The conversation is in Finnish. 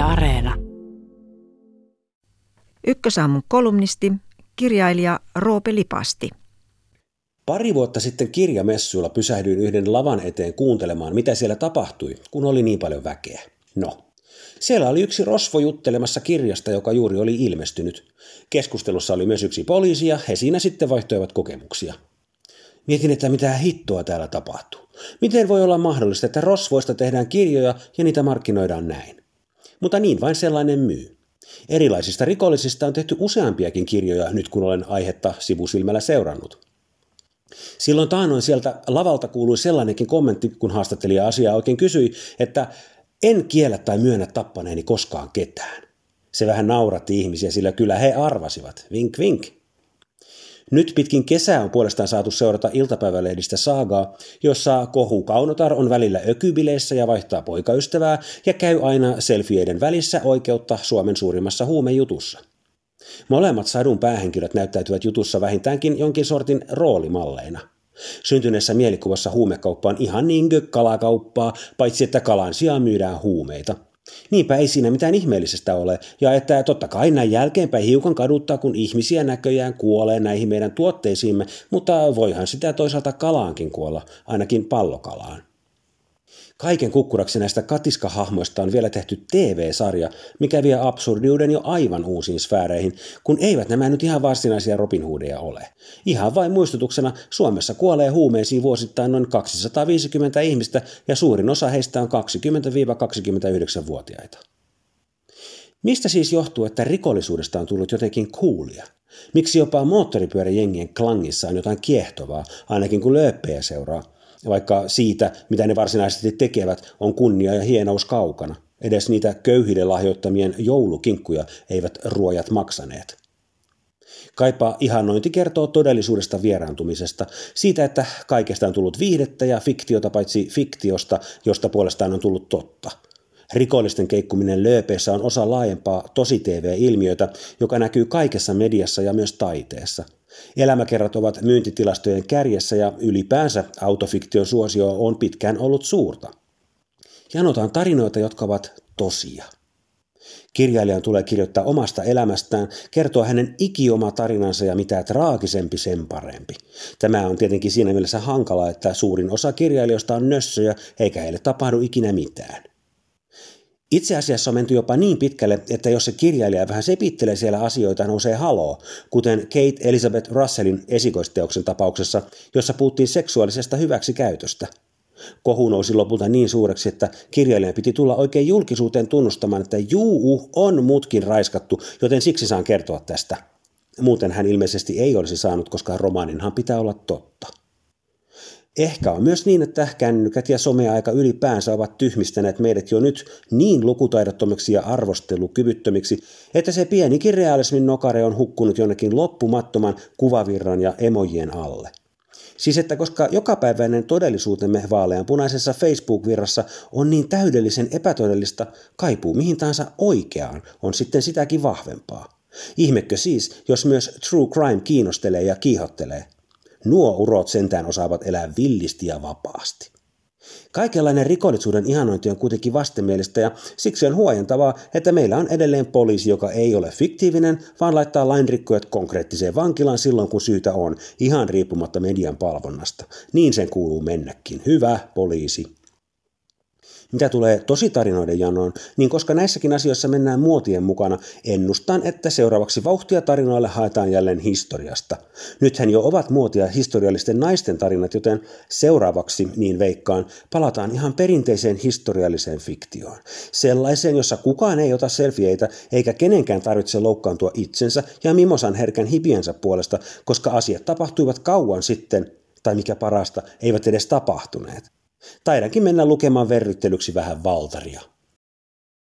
Yle Areena. Ykkösaamun kolumnisti, kirjailija Roope Lipasti. Pari vuotta sitten kirjamessuilla pysähdyin yhden lavan eteen kuuntelemaan, mitä siellä tapahtui, kun oli niin paljon väkeä. No, siellä oli yksi rosvo juttelemassa kirjasta, joka juuri oli ilmestynyt. Keskustelussa oli myös yksi poliisi ja he siinä sitten vaihtoivat kokemuksia. Mietin, että mitä hittoa täällä tapahtuu. Miten voi olla mahdollista, että rosvoista tehdään kirjoja ja niitä markkinoidaan näin? Mutta niin vain sellainen myy. Erilaisista rikollisista on tehty useampiakin kirjoja nyt kun olen aihetta sivusilmällä seurannut. Silloin taanoin sieltä lavalta kuului sellainenkin kommentti, kun haastattelija asiaa oikein kysyi, että en kiellä tai myönnä tappaneeni koskaan ketään. Se vähän nauratti ihmisiä, sillä kyllä he arvasivat. Vink vink. Nyt pitkin kesää on puolestaan saatu seurata iltapäivälehdistä saagaa, jossa Kohu Kaunotar on välillä ökybileissä ja vaihtaa poikaystävää ja käy aina selfieiden välissä oikeutta Suomen suurimmassa huumejutussa. Molemmat sadun päähenkilöt näyttäytyvät jutussa vähintäänkin jonkin sortin roolimalleina. Syntyneessä mielikuvassa huumekauppa on ihan niin kalakauppaa, paitsi että kalan sijaan myydään huumeita – Niinpä ei siinä mitään ihmeellisestä ole, ja että totta kai näin jälkeenpäin hiukan kaduttaa, kun ihmisiä näköjään kuolee näihin meidän tuotteisiimme, mutta voihan sitä toisaalta kalaankin kuolla, ainakin pallokalaan. Kaiken kukkuraksi näistä katiskahahmoista on vielä tehty TV-sarja, mikä vie absurdiuden jo aivan uusiin sfääreihin, kun eivät nämä nyt ihan varsinaisia Robin Hoodia ole. Ihan vain muistutuksena, Suomessa kuolee huumeisiin vuosittain noin 250 ihmistä ja suurin osa heistä on 20-29-vuotiaita. Mistä siis johtuu, että rikollisuudesta on tullut jotenkin kuulia? Miksi jopa moottoripyöräjengien klangissa on jotain kiehtovaa, ainakin kun lööppejä seuraa? Vaikka siitä, mitä ne varsinaisesti tekevät, on kunnia ja hienous kaukana. Edes niitä köyhille lahjoittamien joulukinkkuja eivät ruojat maksaneet. Kaipa ihannointi kertoo todellisuudesta vieraantumisesta, siitä, että kaikesta on tullut viihdettä ja fiktiota paitsi fiktiosta, josta puolestaan on tullut totta. Rikollisten keikkuminen lööpeissä on osa laajempaa tosi-TV-ilmiötä, joka näkyy kaikessa mediassa ja myös taiteessa – Elämäkerrat ovat myyntitilastojen kärjessä ja ylipäänsä autofiktion suosio on pitkään ollut suurta. Janotaan tarinoita, jotka ovat tosia. Kirjailijan tulee kirjoittaa omasta elämästään, kertoa hänen ikioma tarinansa ja mitä traagisempi sen parempi. Tämä on tietenkin siinä mielessä hankala, että suurin osa kirjailijoista on nössöjä eikä heille tapahdu ikinä mitään. Itse asiassa on menty jopa niin pitkälle, että jos se kirjailija vähän sepittelee siellä asioita, nousee haloo, kuten Kate Elizabeth Russellin esikoisteoksen tapauksessa, jossa puhuttiin seksuaalisesta hyväksikäytöstä. Kohu nousi lopulta niin suureksi, että kirjailijan piti tulla oikein julkisuuteen tunnustamaan, että juu, on mutkin raiskattu, joten siksi saan kertoa tästä. Muuten hän ilmeisesti ei olisi saanut, koska romaaninhan pitää olla totta. Ehkä on myös niin, että kännykät ja someaika ylipäänsä ovat tyhmistäneet meidät jo nyt niin lukutaidottomiksi ja arvostelukyvyttömiksi, että se pienikin realismin nokare on hukkunut jonnekin loppumattoman kuvavirran ja emojien alle. Siis että koska jokapäiväinen todellisuutemme vaaleanpunaisessa Facebook-virrassa on niin täydellisen epätodellista, kaipuu mihin tahansa oikeaan on sitten sitäkin vahvempaa. Ihmekö siis, jos myös true crime kiinnostelee ja kiihottelee? Nuo urot sentään osaavat elää villisti ja vapaasti. Kaikenlainen rikollisuuden ihanointi on kuitenkin vastenmielistä ja siksi on huojentavaa, että meillä on edelleen poliisi, joka ei ole fiktiivinen, vaan laittaa lainrikkojat konkreettiseen vankilaan silloin, kun syytä on, ihan riippumatta median palvonnasta. Niin sen kuuluu mennäkin. Hyvä poliisi. Mitä tulee tositarinoiden janoon, niin koska näissäkin asioissa mennään muotien mukana, ennustan, että seuraavaksi vauhtia tarinoille haetaan jälleen historiasta. Nythän jo ovat muotia historiallisten naisten tarinat, joten seuraavaksi, niin veikkaan, palataan ihan perinteiseen historialliseen fiktioon. Sellaiseen, jossa kukaan ei ota selfieitä, eikä kenenkään tarvitse loukkaantua itsensä ja mimosan herkän hipiensä puolesta, koska asiat tapahtuivat kauan sitten, tai mikä parasta, eivät edes tapahtuneet. Taidankin mennä lukemaan verryttelyksi vähän Valtaria.